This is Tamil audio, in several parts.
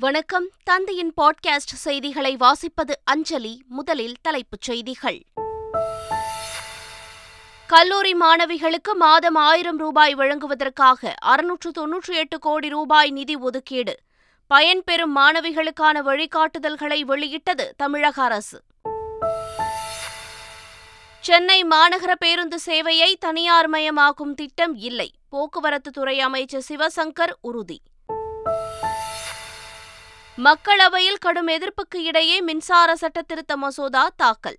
வணக்கம். தந்தையின் பாட்காஸ்ட் செய்திகளை வாசிப்பது அஞ்சலி முதலில் தலைப்புச் செய்திகள். கல்லூரி மாணவிகளுக்கு மாதம் ஆயிரம் ரூபாய் வழங்குவதற்காக அறுநூற்று தொன்னூற்றி எட்டு கோடி ரூபாய் நிதி ஒதுக்கீடு. பயன்பெறும் மாணவிகளுக்கான வழிகாட்டுதல்களை வெளியிட்டது தமிழக அரசு. சென்னை மாநகர பேருந்து சேவையை தனியார்மயமாக்கும் திட்டம் இல்லை. போக்குவரத்து துறை அமைச்சர் சிவசங்கர் உறுதி. மக்களவையில் கடும் எதிர்ப்புக்கு இடையே மின்சார சட்டத்திருத்த மசோதா தாக்கல்.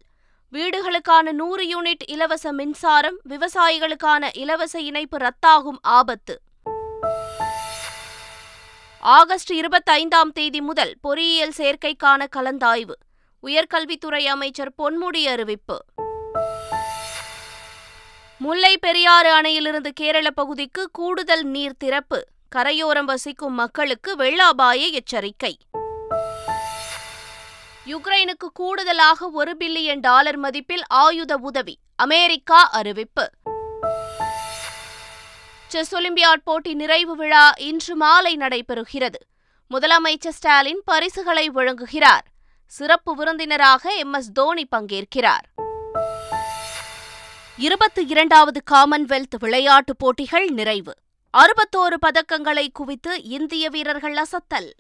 வீடுகளுக்கான நூறு யூனிட் இலவச மின்சாரம் விவசாயிகளுக்கான இலவச இணைப்பு ரத்தாகும் ஆபத்து. ஆகஸ்ட் இருபத்தைந்தாம் தேதி முதல் பொறியியல் சேர்க்கைக்கான கலந்தாய்வு. உயர்கல்வித்துறை அமைச்சர் பொன்முடி அறிவிப்பு. முல்லை பெரியாறு அணையிலிருந்து கேரள பகுதிக்கு கூடுதல் நீர் திறப்பு. கரையோரம் வசிக்கும் மக்களுக்கு வெள்ள அபாய எச்சரிக்கை. யுக்ரைனுக்கு கூடுதலாக ஒரு பில்லியன் டாலர் மதிப்பில் ஆயுத உதவி அமெரிக்கா அறிவிப்பு. செஸ் ஒலிம்பியாட் போட்டி நிறைவு விழா இன்று மாலை நடைபெறுகிறது. முதலமைச்சர் ஸ்டாலின் பரிசுகளை வழங்குகிறார். சிறப்பு விருந்தினராக எம். எஸ். தோனி பங்கேற்கிறார். இருபத்தி இரண்டாவது காமன்வெல்த் விளையாட்டுப் போட்டிகள் நிறைவு. அறுபத்தோரு பதக்கங்களை குவித்து இந்திய வீரர்கள் அசத்தல்.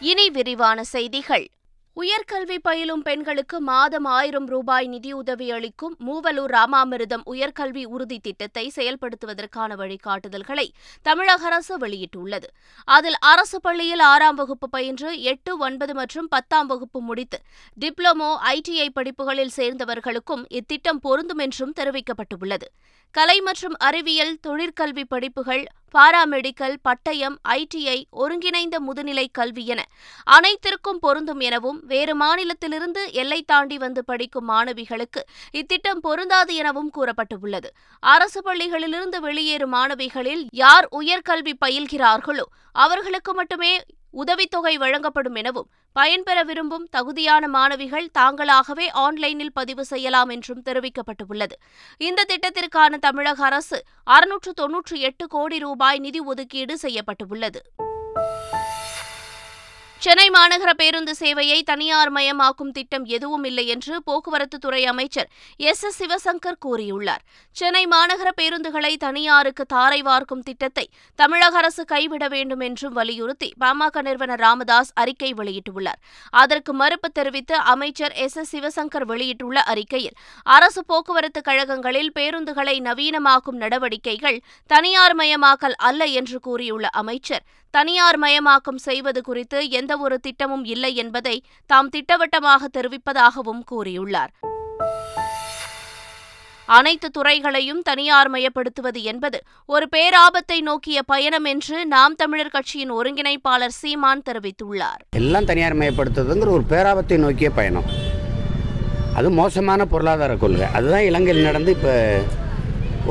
இனி விரிவான செய்திகள். உயர்கல்வி பயிலும் பெண்களுக்கு மாதம் ஆயிரம் ரூபாய் நிதியுதவி அளிக்கும் மூவலூர் ராமாமிர்தம் உயர்கல்வி உறுதி திட்டத்தை செயல்படுத்துவதற்கான வழிகாட்டுதல்களை தமிழக அரசு வெளியிட்டுள்ளது. அதில் அரசு பள்ளியில் ஆறாம் வகுப்பு பயின்று எட்டு ஒன்பது மற்றும் பத்தாம் வகுப்பு முடித்து டிப்ளமோ ஐடிஐ படிப்புகளில் சேர்ந்தவர்களுக்கும் இத்திட்டம் பொருந்தும் என்றும் தெரிவிக்கப்பட்டுள்ளது. கலை மற்றும் அறிவியல் தொழிற்கல்வி படிப்புகள் பாராமெடிக்கல் பட்டயம் ஐடிஐ ஒருங்கிணைந்த முதுநிலை கல்வி என அனைத்திற்கும் பொருந்தும் எனவும் வேறு மாநிலத்திலிருந்து எல்லை தாண்டி வந்து படிக்கும் மாணவிகளுக்கு இத்திட்டம் பொருந்தாது எனவும் கூறப்பட்டுள்ளது. அரசு பள்ளிகளிலிருந்து வெளியேறும் மாணவிகளில் யார் உயர்கல்வி பயில்கிறார்களோ அவர்களுக்கு மட்டுமே உதவித்தொகை வழங்கப்படும் எனவும் பயன்பெற விரும்பும் தகுதியான மாணவிகள் தாங்களாகவே ஆன்லைனில் பதிவு செய்யலாம் என்றும் தெரிவிக்கப்பட்டுள்ளது. இந்த திட்டத்திற்கான தமிழக அரசு அறுநூற்று தொன்னூற்றி எட்டு கோடி ரூபாய் நிதி ஒதுக்கீடு செய்யப்பட்டுள்ளது. சென்னை மாநகர பேருந்து சேவையை தனியார் மயமாக்கும் திட்டம் எதுவும் இல்லை என்று போக்குவரத்து துறை அமைச்சர் எஸ் எஸ் சிவசங்கர் கூறியுள்ளார். சென்னை மாநகர பேருந்துகளை தனியாருக்கு தாரை வார்க்கும் திட்டத்தை தமிழக அரசு கைவிட வேண்டும் என்றும் வலியுறுத்தி பாமக நிறுவனர் ராமதாஸ் அறிக்கை வெளியிட்டுள்ளார். அதற்கு மறுப்பு தெரிவித்து அமைச்சர் எஸ் எஸ் சிவசங்கர் வெளியிட்டுள்ள அறிக்கையில் அரசு போக்குவரத்து கழகங்களில் பேருந்துகளை நவீனமாக்கும் நடவடிக்கைகள் தனியார் மயமாக்கல் அல்ல என்று கூறியுள்ள அமைச்சர் தனியார் மயமாக்கம் செய்வது குறித்து எந்த எந்தவொரு திட்டமும் இல்லை என்பதை தாம் திட்டவட்டமாக தெரிவிப்பதாகவும் கூறியுள்ளார். அனைத்து துறைகளையும் தனியார் மயப்படுத்துவது என்பது ஒரு பேராபத்தை நோக்கிய பயணம் என்று நாம் தமிழர் கட்சியின் ஒருங்கிணைப்பாளர் சீமான் தெரிவித்துள்ளார். எல்லாம் தனியார் மயப்படுத்துவதுங்கிற ஒரு பேராபத்தை நோக்கிய பயணம். அது மோசமான பொருளாதார கொள்கை. அதுதான் இலங்கையில் நடந்து இப்போ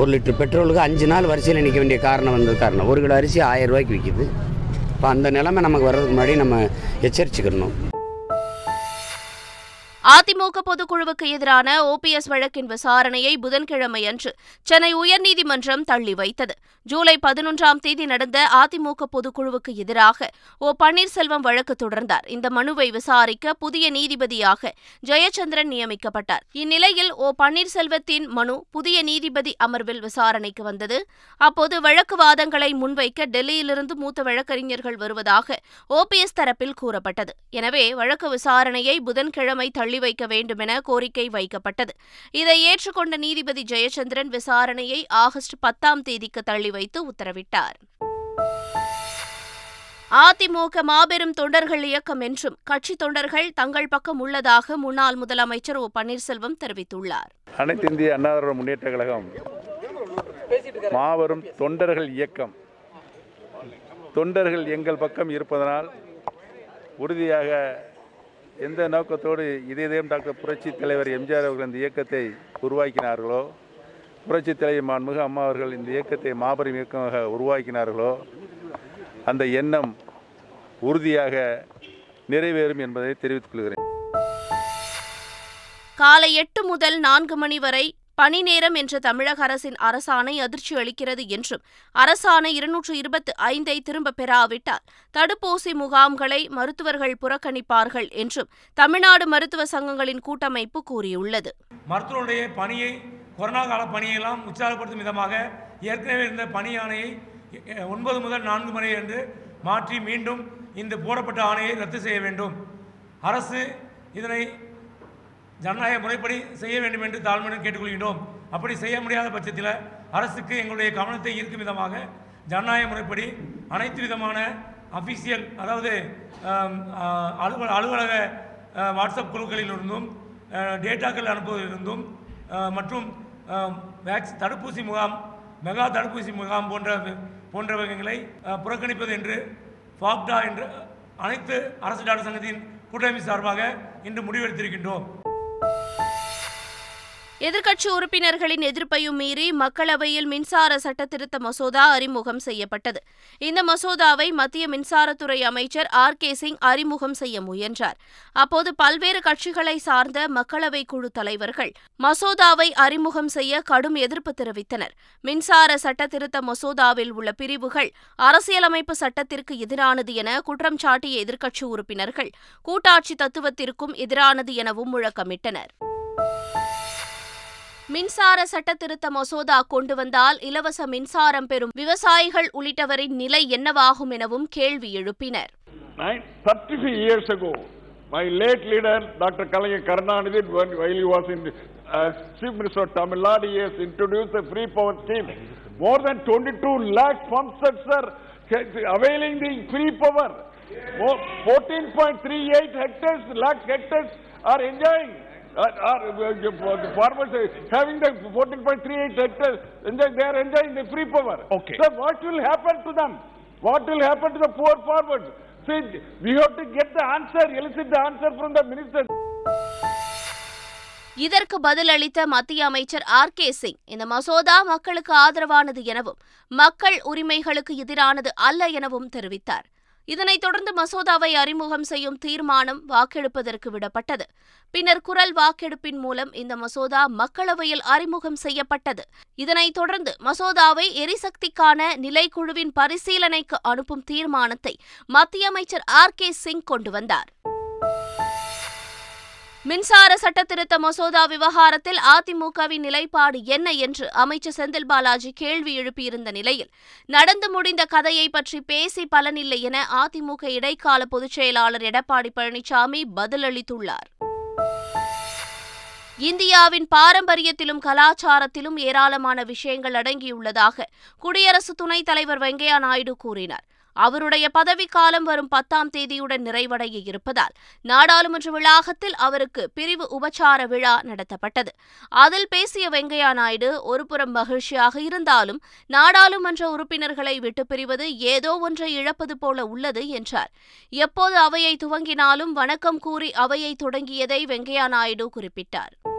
ஒரு லிட்டர் பெட்ரோலுக்கு அஞ்சு நாள் வரிசையில் நிற்க வேண்டிய காரணம் வந்தது காரணம். ஒரு கிலோ அரிசி ஆயிரம் ரூபாய்க்கு விற்கிது இப்போ அந்த நிலைமை நமக்கு வர்றதுக்கு முன்னாடி நம்ம எச்சரிச்சுக்கணும். அதிமுக பொதுக்குழுவுக்கு எதிரான ஓபிஎஸ் வழக்கின் விசாரணையை புதன்கிழமை அன்று சென்னை உயர்நீதிமன்றம் தள்ளி வைத்தது. ஜூலை பதினொன்றாம் தேதி நடந்த அதிமுக பொதுக்குழுவுக்கு எதிராக ஓ பன்னீர்செல்வம் வழக்கு தொடர்ந்தார். இந்த மனுவை விசாரிக்க புதிய நீதிபதியாக ஜெயச்சந்திரன் நியமிக்கப்பட்டார். இந்நிலையில் ஓ பன்னீர்செல்வத்தின் மனு புதிய நீதிபதி அமர்வில் விசாரணைக்கு வந்தது. அப்போது வழக்கு வாதங்களை முன்வைக்க டெல்லியிலிருந்து மூத்த வழக்கறிஞர்கள் வருவதாக ஓபிஎஸ் தரப்பில் கூறப்பட்டது. எனவே வழக்கு விசாரணையை புதன்கிழமை தள்ளி தள்ளி வைக்க வேண்டுமென கோரிக்கை வைக்கப்பட்டது. இதை ஏற்றுக்கொண்ட நீதிபதி ஜெயச்சந்திரன் விசாரணையை ஆகஸ்ட் பத்தாம் தேதிக்கு தள்ளி வைத்து உத்தரவிட்டார். அதிமுக மாபெரும் தொண்டர்கள் இயக்கம் என்றும் கட்சி தொண்டர்கள் தங்கள் பக்கம் உள்ளதாக முன்னாள் முதலமைச்சர் ஓ பன்னீர்செல்வம் தெரிவித்துள்ளார். அனைத்து இந்திய அண்ணா முன்னேற்ற கழகம் மாபெரும் தொண்டர்கள் இயக்கம். தொண்டர்கள் எங்கள் பக்கம் இருப்பதனால் உறுதியாக எந்த நோக்கத்தோடு இதயம் டாக்டர் புரட்சி தலைவர் எம்ஜிஆர் அவர்கள் இந்த இயக்கத்தை உருவாக்கினார்களோ புரட்சி தலைவர் மாண்புமிகு அம்மா அவர்கள் இந்த இயக்கத்தை மாபெரும் இயக்கமாக உருவாக்கினார்களோ அந்த எண்ணம் உறுதியாக நிறைவேறும் என்பதை தெரிவித்துக் கொள்கிறேன். காலை எட்டு முதல் நான்கு மணி வரை பணி நேரம் என்ற தமிழக அரசின் அரசாணை அதிர்ச்சி அளிக்கிறது என்றும் அரசாணை இருநூற்று இருபத்து ஐந்தை திரும்பப் பெறாவிட்டால் தடுப்பூசி முகாம்களை மருத்துவர்கள் புறக்கணிப்பார்கள் என்றும் தமிழ்நாடு மருத்துவ சங்கங்களின் கூட்டமைப்பு கூறியுள்ளது. மருத்துவருடைய பணியை கொரோனா கால பணியெல்லாம் உற்சாகப்படுத்தும் விதமாக ஏற்கனவே இருந்த பணி ஆணையை ஒன்பது முதல் நான்கு மணி என்று மாற்றி மீண்டும் இந்த போடப்பட்ட ஆணையை ரத்து செய்ய வேண்டும். அரசு இதனை ஜனநாயக முறைப்படி செய்ய வேண்டும் என்று தாழ்மையுடன் கேட்டுக்கொள்கின்றோம். அப்படி செய்ய முடியாத பட்சத்தில் அரசுக்கு எங்களுடைய கவனத்தை ஈர்க்கும் விதமாக ஜனநாயக முறைப்படி அனைத்து விதமான அஃபிஷியல் அதாவது அலுவல அலுவலக வாட்ஸ்அப் குழுக்களிலிருந்தும் டேட்டாக்கள் அனுப்புவதிலிருந்தும் மற்றும் வேக்ஸ் தடுப்பூசி முகாம் மெகா தடுப்பூசி முகாம் போன்ற போன்றவங்களை புறக்கணிப்பது என்று ஃபாக்டா என்று அனைத்து அரசு டாக்டர் சங்கத்தின் கூட்டமைப்பு சார்பாக இன்று முடிவெடுத்திருக்கின்றோம். you எதிர்க்கட்சி உறுப்பினர்களின் எதிர்ப்பையும் மீறி மக்களவையில் மின்சார சட்ட திருத்த மசோதா அறிமுகம் செய்யப்பட்டது. இந்த மசோதாவை மத்திய மின்சாரத்துறை அமைச்சர் ஆர். கே. சிங் அறிமுகம் செய்ய முயன்றார். அப்போது பல்வேறு கட்சிகளை சார்ந்த மக்களவை குழு தலைவர்கள் மசோதாவை அறிமுகம் செய்ய கடும் எதிர்ப்பு தெரிவித்தனர். மின்சார சட்ட திருத்த மசோதாவில் உள்ள பிரிவுகள் அரசியலமைப்பு சட்டத்திற்கு எதிரானது என குற்றம் சாட்டிய எதிர்க்கட்சி உறுப்பினர்கள் கூட்டாட்சி தத்துவத்திற்கும் எதிரானது எனவும் முழக்கமிட்டனர். மின்சார சட்ட திருத்த மசோதா கொண்டு வந்தால் இலவச மின்சாரம் பெறும் விவசாயிகள் உள்ளிட்டவரின் நிலை என்னவாகும் எனவும் கேள்வி எழுப்பினர் Nine, 35 years ago, my late leader, Dr. Kalaya Karnanidhi, when, while he was in uh, Chief Minister of Tamil Nadu, he has introduced the free power scheme. More than 22 lakh pump sets are availing the free power. More, 14.38 hectares, lakh hectares are enjoying. Uh, farmers are having the 14.38 hectares, they are enjoying the free power. Okay. So what will happen to them? What will happen to the poor farmers? See, we have to get the answer, elicit the answer from the minister. இதற்கு பதிலளித்த மத்திய அமைச்சர் ஆர் கே சிங் இந்த மசோதா மக்களுக்கு ஆதரவானது எனவும் மக்கள் உரிமைகளுக்கு எதிரானது அல்ல எனவும் தெரிவித்தார் இதனைத் தொடர்ந்து மசோதாவை அறிமுகம் செய்யும் தீர்மானம் வாக்கெடுப்பதற்கு விடப்பட்டது. பின்னர் குரல் வாக்கெடுப்பின் மூலம் இந்த மசோதா மக்களவையில் அறிமுகம் செய்யப்பட்டது. இதனைத் தொடர்ந்து மசோதாவை எரிசக்திக்கான நிலைக்குழுவின் பரிசீலனைக்கு அனுப்பும் தீர்மானத்தை மத்திய அமைச்சர் ஆர் கே சிங் கொண்டு வந்தார். மின்சார சட்ட திருத்த மசோதா விவகாரத்தில் அதிமுகவின் நிலைப்பாடு என்ன என்று அமைச்சர் செந்தில் பாலாஜி கேள்வி எழுப்பியிருந்த நிலையில் நடந்து முடிந்த கதையை பற்றி பேசி பலனில்லை என அதிமுக இடைக்கால பொதுச் செயலாளர் எடப்பாடி பழனிசாமி பதிலளித்துள்ளார். இந்தியாவின் பாரம்பரியத்திலும் கலாச்சாரத்திலும் ஏராளமான விஷயங்கள் அடங்கியுள்ளதாக குடியரசு துணைத் தலைவர் வெங்கையா நாயுடு கூறினார். அவருடைய பதவிக்காலம் வரும் பத்தாம் தேதியுடன் நிறைவடைய இருப்பதால் நாடாளுமன்ற வளாகத்தில் அவருக்கு பிரிவு உபச்சார விழா நடத்தப்பட்டது. அதில் பேசிய வெங்கையா நாயுடு ஒருபுறம் மகிழ்ச்சியாக இருந்தாலும் நாடாளுமன்ற உறுப்பினர்களை விட்டு பிரிவது ஏதோ ஒன்றை இழப்பது போல உள்ளது என்றார். எப்போது அவையை துவங்கினாலும் வணக்கம் கூறி அவையை தொடங்கியதை வெங்கையா நாயுடு குறிப்பிட்டார்.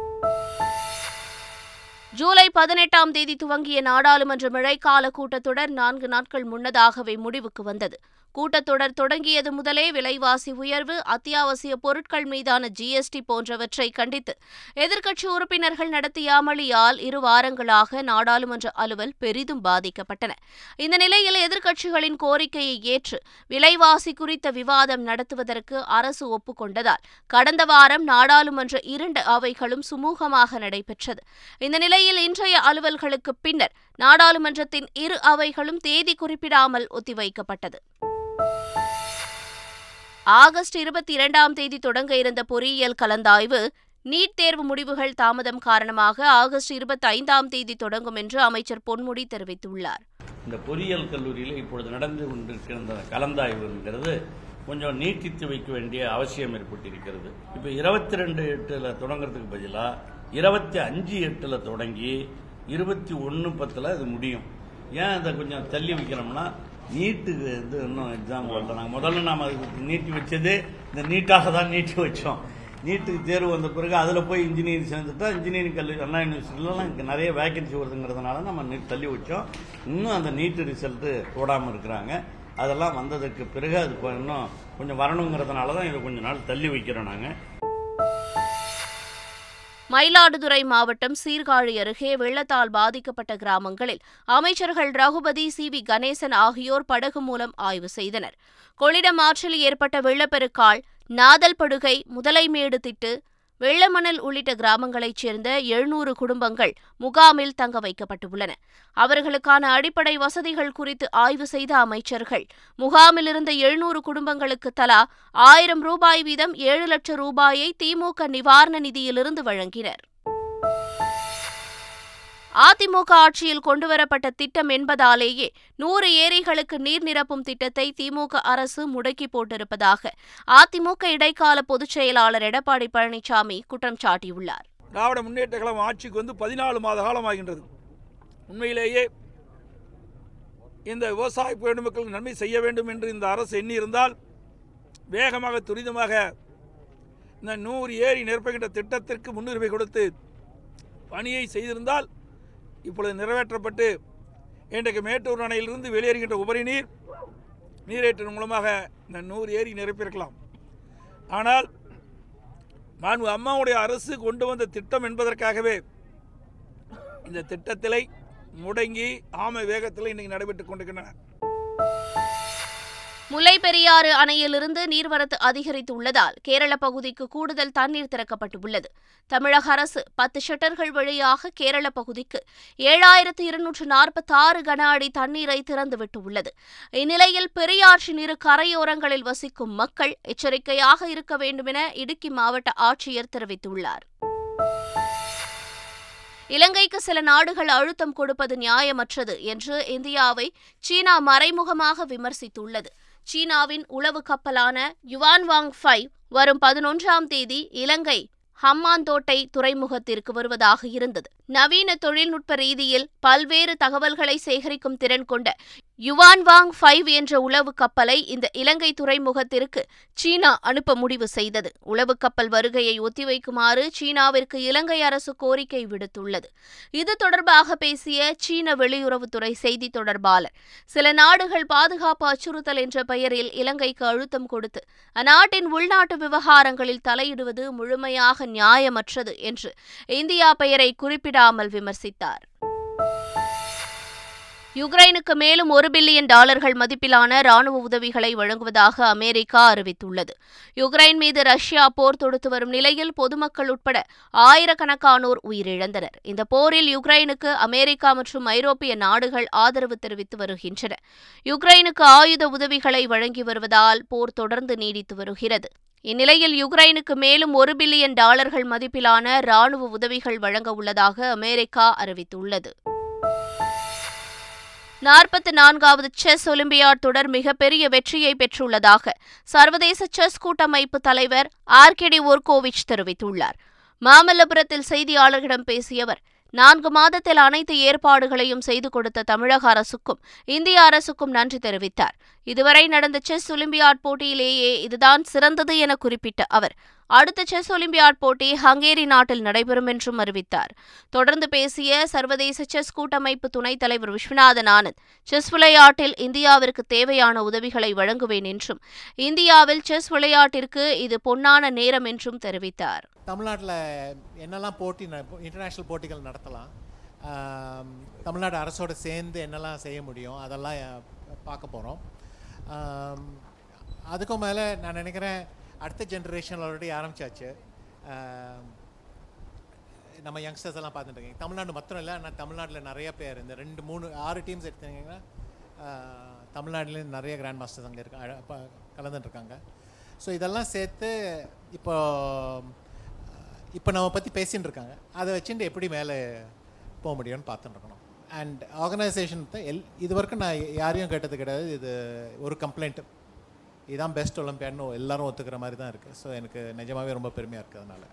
ஜூலை பதினெட்டாம் தேதி துவங்கிய நாடாளுமன்ற மழைக்கால கூட்டத்தொடர் நான்கு நாட்கள் முன்னதாகவே முடிவுக்கு வந்தது. கூட்டத்தொடர் தொடங்கியது முதலே விலைவாசி உயர்வு அத்தியாவசிய பொருட்கள் மீதான ஜிஎஸ்டி போன்றவற்றை கண்டித்து எதிர்க்கட்சி உறுப்பினர்கள் நடத்திய அமளியால் இரு வாரங்களாக நாடாளுமன்ற அலுவல் பெரிதும் பாதிக்கப்பட்டன. இந்த நிலையில் எதிர்க்கட்சிகளின் கோரிக்கையை ஏற்று விலைவாசி குறித்த விவாதம் நடத்துவதற்கு அரசு ஒப்புக்கொண்டதால் கடந்த வாரம் நாடாளுமன்ற இரண்டு அவைகளும் சுமூகமாக நடைபெற்றது. இந்த நிலையில் இன்றைய அலுவல்களுக்கு பின்னர் நாடாளுமன்றத்தின் இரு அவைகளும் தேதி குறிப்பிடாமல் ஒத்திவைக்கப்பட்டது. ஆகஸ்ட் இருபத்தி இரண்டாம் தேதி தொடங்க இருந்த பொறியியல் கலந்தாய்வு நீட் தேர்வு முடிவுகள் தாமதம் காரணமாக ஆகஸ்ட் இருபத்தி ஐந்தாம் தேதி தொடங்கும் என்று அமைச்சர் பொன்முடி தெரிவித்துள்ளார். இந்த பொறியியல் கல்லூரியில் இப்பொழுது நடந்து கொண்டிருக்கிற இந்த கலந்தாய்வுங்கிறது கொஞ்சம் நீட்டித்து வைக்க வேண்டிய அவசியம் ஏற்பட்டிருக்கிறது. இப்போ இருபத்தி ரெண்டு எட்டில் தொடங்குறதுக்கு பதிலாக இருபத்தி அஞ்சு எட்டில் தொடங்கி இருபத்தி ஒன்று பத்தில் அது முடியும். ஏன் அதை கொஞ்சம் தள்ளி வைக்கிறோம்னா நீட்டுக்கு வந்து இன்னும் எக்ஸாம் வரல நாங்கள் முதல்ல நாம் அதுக்கு நீட்டி வச்சது இந்த நீட்டாக தான் நீட்டி வச்சோம். நீட்டுக்கு தேர்வு வந்த பிறகு அதில் போய் இன்ஜினியரிங் சேர்ந்துட்டா இன்ஜினியரிங் கல்லூரி அண்ணா யூனிவர்சிட்டிலலாம் இங்கே நிறைய வேகன்சி வருதுங்கிறதுனால நம்ம நீட் தள்ளி வச்சோம். இன்னும் அந்த நீட்டு ரிசல்ட்டு போடாமல் இருக்கிறாங்க. அதெல்லாம் வந்ததுக்கு பிறகு அது இன்னும் கொஞ்சம் வரணுங்கிறதுனால தான் இதை கொஞ்சம் நாள் தள்ளி வைக்கிறோம் நாங்கள் மயிலாடுதுறை மாவட்டம் சீர்காழி அருகே வெள்ளத்தால் பாதிக்கப்பட்ட கிராமங்களில் அமைச்சர்கள் ரகுபதி சி. வி. கணேசன் ஆகியோர் படகு மூலம் ஆய்வு செய்தனர். கொள்ளிடம் ஆற்றில் ஏற்பட்ட வெள்ளப்பெருக்கால் நாதல்படுகை முதலைமேடு திட்டு வெள்ளமணல் உள்ளிட்ட கிராமங்களைச் சேர்ந்த எழுநூறு குடும்பங்கள் முகாமில் தங்க வைக்கப்பட்டுள்ளன. அவர்களுக்கான அடிப்படை வசதிகள் குறித்து ஆய்வு செய்த அமைச்சர்கள் முகாமில் இருந்த எழுநூறு குடும்பங்களுக்கு தலா ஆயிரம் ரூபாய் வீதம் ஏழு லட்சம் ரூபாயை திமுக நிவாரண நிதியிலிருந்து வழங்கினர். அதிமுக ஆட்சியில் கொண்டுவரப்பட்ட திட்டம் என்பதாலேயே நூறு ஏரிகளுக்கு நீர் நிரப்பும் திட்டத்தை திமுக அரசு முடக்கி போட்டிருப்பதாக அதிமுக இடைக்கால பொதுச் செயலாளர் எடப்பாடி பழனிசாமி குற்றம் சாட்டியுள்ளார். திராவிட முன்னேற்ற கழகம் ஆட்சிக்கு வந்து பதினாலு மாத காலமாகின்றது உண்மையிலேயே இந்த விவசாய பெருமக்களுக்கு நன்மை செய்ய வேண்டும் என்று இந்த அரசு எண்ணியிருந்தால் வேகமாக துரிதமாக இந்த நூறு ஏரி நிரப்புகின்ற திட்டத்திற்கு முன்னுரிமை கொடுத்து பணியை செய்திருந்தால் இப்பொழுது நிறைவேற்றப்பட்டு இன்றைக்கு மேட்டூர் அணையிலிருந்து வெளியேறுகின்ற உபரி நீர் நீரேற்றின் மூலமாக இந்த நூறு ஏரி நிரப்பியிருக்கலாம். ஆனால் மாண்பு அம்மாவுடைய அரசு கொண்டு வந்த திட்டம் என்பதற்காகவே இந்த திட்டத்திலே முடங்கி ஆமை வேகத்தில் இன்றைக்கு நடைபெற்றுக் கொண்டிருக்கின்றன. முல்லை பெரியாறு அணையிலிருந்து நீர்வரத்து அதிகரித்துள்ளதால் கேரள பகுதிக்கு கூடுதல் தண்ணீர் திறக்கப்பட்டுள்ளது. தமிழக அரசு பத்து ஷட்டர்கள் வழியாக கேரள பகுதிக்கு ஏழாயிரத்து இருநூற்று நாற்பத்தாறு கன அடி தண்ணீரை திறந்துவிட்டுள்ளது. இந்நிலையில் பெரியாற்றின் இரு கரையோரங்களில் வசிக்கும் மக்கள் எச்சரிக்கையாக இருக்க வேண்டுமென இடுக்கி மாவட்ட ஆட்சியர் தெரிவித்துள்ளார். இலங்கைக்கு சில நாடுகள் அழுத்தம் கொடுப்பது நியாயமற்றது என்று இந்தியாவை சீனா மறைமுகமாக விமர்சித்துள்ளது. சீனாவின் உளவு கப்பலான யுவான்வாங் ஃபைவ் வரும் பதினொன்றாம் தேதி இலங்கை ஹம்மாந்தோட்டை துறைமுகத்திற்கு வருவதாக இருந்தது. நவீன தொழில்நுட்ப ரீதியில் பல்வேறு தகவல்களை சேகரிக்கும் திறன் கொண்ட யுவான்வாங் ஃபைவ் என்ற உளவு கப்பலை இந்த இலங்கை துறைமுகத்திற்கு சீனா அனுப்ப முடிவு செய்தது. உளவு கப்பல் வருகையை ஒத்திவைக்குமாறு சீனாவிற்கு இலங்கை அரசு கோரிக்கை விடுத்துள்ளது. இது தொடர்பாக பேசிய சீன வெளியுறவுத்துறை செய்தி தொடர்பாளர் சில நாடுகள் பாதுகாப்பு அச்சுறுத்தல் என்ற பெயரில் இலங்கைக்கு அழுத்தம் கொடுத்து அந்நாட்டின் உள்நாட்டு விவகாரங்களில் தலையிடுவது முழுமையாக நியாயமற்றது என்று இந்தியா பெயரை குறிப்பிடாமல் விமர்சித்தார். யுக்ரைனுக்கு மேலும் ஒரு பில்லியன் டாலர்கள் மதிப்பிலான ராணுவ உதவிகளை வழங்குவதாக அமெரிக்கா அறிவித்துள்ளது. யுக்ரைன் மீது ரஷ்யா போர் தொடுத்து வரும் நிலையில் பொதுமக்கள் உட்பட ஆயிரக்கணக்கானோர் உயிரிழந்தனர். இந்த போரில் யுக்ரைனுக்கு அமெரிக்கா மற்றும் ஐரோப்பிய நாடுகள் ஆதரவு தெரிவித்து வருகின்றன. யுக்ரைனுக்கு ஆயுத உதவிகளை வழங்கி வருவதால் போர் தொடர்ந்து நீடித்து வருகிறது. இந்நிலையில் யுக்ரைனுக்கு மேலும் ஒரு பில்லியன் டாலர்கள் மதிப்பிலான ராணுவ உதவிகள் வழங்க உள்ளதாக அமெரிக்கா அறிவித்துள்ளது. நாற்பத்தி நான்காவது செஸ் ஒலிம்பியாட் தொடர் மிகப்பெரிய வெற்றியை பெற்றுள்ளதாக சர்வதேச செஸ் கூட்டமைப்பு தலைவர் ஆர்கெடி ஒர்கோவிச் தெரிவித்துள்ளார். மாமல்லபுரத்தில் செய்தியாளர்களிடம் பேசிய அவர் நான்கு மாதத்தில் அனைத்து ஏற்பாடுகளையும் செய்து கொடுத்த தமிழக அரசுக்கும் இந்திய அரசுக்கும் நன்றி தெரிவித்தார். இதுவரை நடந்த செஸ் ஒலிம்பியாட் போட்டியிலேயே இதுதான் சிறந்தது என குறிப்பிட்ட அவர் அடுத்த செஸ் ஒலிம்பியாட் போட்டி ஹங்கேரி நாட்டில் நடைபெறும் என்றும் அறிவித்தார். தொடர்ந்து பேசிய சர்வதேச செஸ் கூட்டமைப்பு துணைத் தலைவர் விஸ்வநாதன் ஆனந்த் செஸ் விளையாட்டில் இந்தியாவிற்கு தேவையான உதவிகளை வழங்குவேன் என்றும் இந்தியாவில் செஸ் விளையாட்டிற்கு இது பொன்னான நேரம் என்றும் தெரிவித்தார். தமிழ்நாட்டில் என்னெல்லாம் போட்டி இன்டர்நேஷ்னல் போட்டிகள் நடத்தலாம் தமிழ்நாடு அரசோடு சேர்ந்து என்னெல்லாம் செய்ய முடியும் அதெல்லாம் பார்க்க போகிறோம் அதுக்கும் மேலே நான் நினைக்கிறேன் அடுத்த ஜென்ரேஷன் ஆல்ரெடி ஆரம்பிச்சாச்சு. நம்ம யங்ஸ்டர்ஸ் எல்லாம் பார்த்துட்டு இருக்கீங்க. தமிழ்நாடு மாத்திரம் இல்லை ஆனால் தமிழ்நாட்டில் நிறைய பேர் இந்த ரெண்டு மூணு ஆறு டீம்ஸ் எடுத்தீங்கன்னா தமிழ்நாட்டிலேருந்து நிறைய கிராண்ட் மாஸ்டர்ஸ் அங்கே இருக்க கலந்துட்டுருக்காங்க கலந்துட்டு இருக்காங்க. ஸோ இதெல்லாம் சேர்த்து இப்போ இப்போ நம்ம பற்றி பேசின்னு இருக்காங்க. அதை வச்சுட்டு எப்படி மேலே போக முடியும்னு பார்த்துட்டு இருக்கணும். அண்ட் ஆர்கனைசேஷன் எல் இது வரைக்கும் நான் யாரையும் கேட்டது கிடையாது. இது ஒரு கம்ப்ளைண்ட் இதுதான் பெஸ்ட் ஒலிம்பியாட்னு எல்லாரும் ஒத்துக்கிற மாதிரி தான் இருக்குது ஸோ எனக்கு நிஜமாவே ரொம்ப பெருமையாக இருக்குது அதனால்.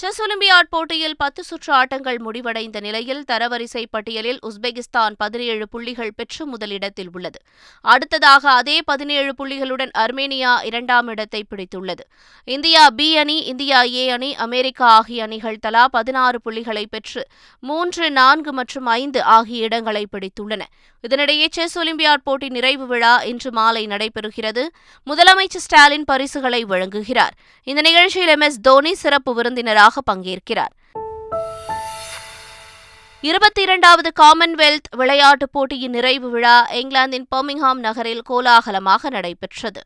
செஸ் ஒலிம்பியாட் போட்டியில் பத்து சுற்று ஆட்டங்கள் முடிவடைந்த நிலையில் தரவரிசை பட்டியலில் உஸ்பெகிஸ்தான் பதினேழு புள்ளிகள் பெற்று முதலிடத்தில் உள்ளது. அடுத்ததாக அதே பதினேழு புள்ளிகளுடன் அர்மேனியா இரண்டாம் இடத்தை பிடித்துள்ளது. இந்தியா பி அணி இந்தியா ஏ அணி அமெரிக்கா ஆகிய அணிகள் தலா பதினாறு புள்ளிகளை பெற்று மூன்று நான்கு மற்றும் ஐந்து ஆகிய இடங்களை பிடித்துள்ளன. இதனிடையே செஸ் ஒலிம்பியாட் போட்டி நிறைவு விழா இன்று மாலை நடைபெறுகிறது. முதலமைச்சர் ஸ்டாலின் பரிசுகளை வழங்குகிறார். இந்த நிகழ்ச்சியில் எம் எஸ் தோனி சிறப்பு விருந்தினராக பங்கேற்கிறார். இருபத்தி இரண்டாவது காமன்வெல்த் விளையாட்டுப் போட்டியின் நிறைவு விழா இங்கிலாந்தின் பர்மிங்ஹாம் நகரில் கோலாகலமாக நடைபெற்றது.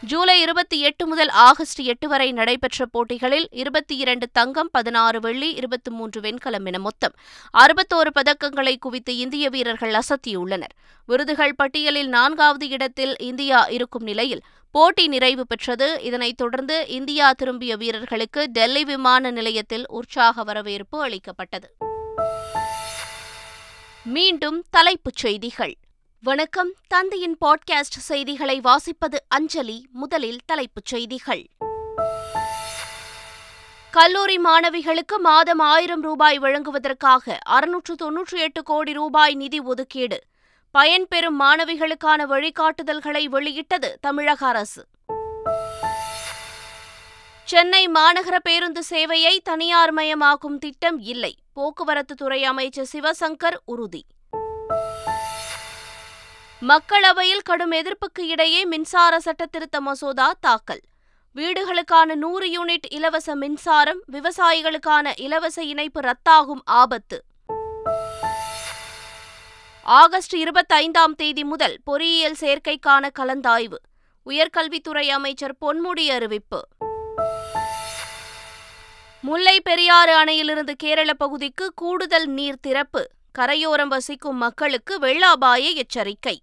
ஜூலை இருபத்தி எட்டு முதல் ஆகஸ்ட் எட்டு வரை நடைபெற்ற போட்டிகளில் இருபத்தி இரண்டு தங்கம் பதினாறு வெள்ளி இருபத்தி மூன்று வெண்கலம் என மொத்தம் அறுபத்தோரு பதக்கங்களை குவித்து இந்திய வீரர்கள் அசத்தியுள்ளனர். விருதுகள் பட்டியலில் நான்காவது இடத்தில் இந்தியா இருக்கும் நிலையில் போட்டி நிறைவு பெற்றது. இதனைத் தொடர்ந்து இந்தியா திரும்பிய வீரர்களுக்கு டெல்லி விமான நிலையத்தில் உற்சாக வரவேற்பு அளிக்கப்பட்டது. மீண்டும் தலைப்புச் செய்திகள். வணக்கம். தந்தையின் பாட்காஸ்ட் செய்திகளை வாசிப்பது அஞ்சலி. முதலில் தலைப்புச் செய்திகள். கல்லூரி மாணவிகளுக்கு மாதம் ஆயிரம் ரூபாய் வழங்குவதற்காக அறுநூற்று தொன்னூற்றி எட்டு கோடி ரூபாய் நிதி ஒதுக்கீடு. பயன்பெறும் மாணவிகளுக்கான வழிகாட்டுதல்களை வெளியிட்டது தமிழக அரசு. சென்னை மாநகர பேருந்து சேவையை தனியார்மயமாக்கும் திட்டம் இல்லை. போக்குவரத்து துறை அமைச்சர் சிவசங்கர் உறுதி. மக்களவையில் கடும் எதிர்ப்புக்கு இடையே மின்சார சட்டத்திருத்த மசோதா தாக்கல். வீடுகளுக்கான நூறு யூனிட் இலவச மின்சாரம் விவசாயிகளுக்கான இலவச இணைப்பு ரத்தாகும் ஆபத்து. ஆகஸ்ட் இருபத்தைந்தாம் தேதி முதல் பொறியியல் சேர்க்கைக்கான கலந்தாய்வு. உயர்கல்வித்துறை அமைச்சர் பொன்முடி அறிவிப்பு. முல்லை பெரியாறு அணையிலிருந்து கேரள பகுதிக்கு கூடுதல் நீர் திறப்பு. கரையோரம் வசிக்கும் மக்களுக்கு வெள்ள அபாய எச்சரிக்கை.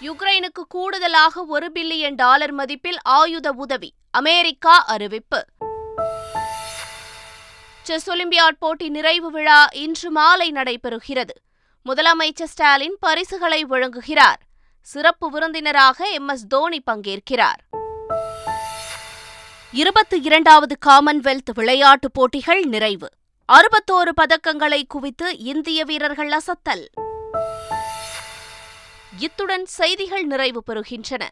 யுக்ரைனுக்கு கூடுதலாக ஒரு பில்லியன் டாலர் மதிப்பில் ஆயுத உதவி. அமெரிக்கா அறிவிப்பு. செஸ் ஒலிம்பியாட் போட்டி நிறைவு விழா இன்று மாலை நடைபெறுகிறது. முதலமைச்சர் ஸ்டாலின் பரிசுகளை வழங்குகிறார். சிறப்பு விருந்தினராக எம். எஸ். தோனி பங்கேற்கிறார். இருபத்தி இரண்டாவது காமன்வெல்த் விளையாட்டுப் போட்டிகள் நிறைவு. அறுபத்தோரு பதக்கங்களை குவித்து இந்திய வீரர்கள் அசத்தல். இத்துடன் செய்திகள் நிறைவு பெறுகின்றன.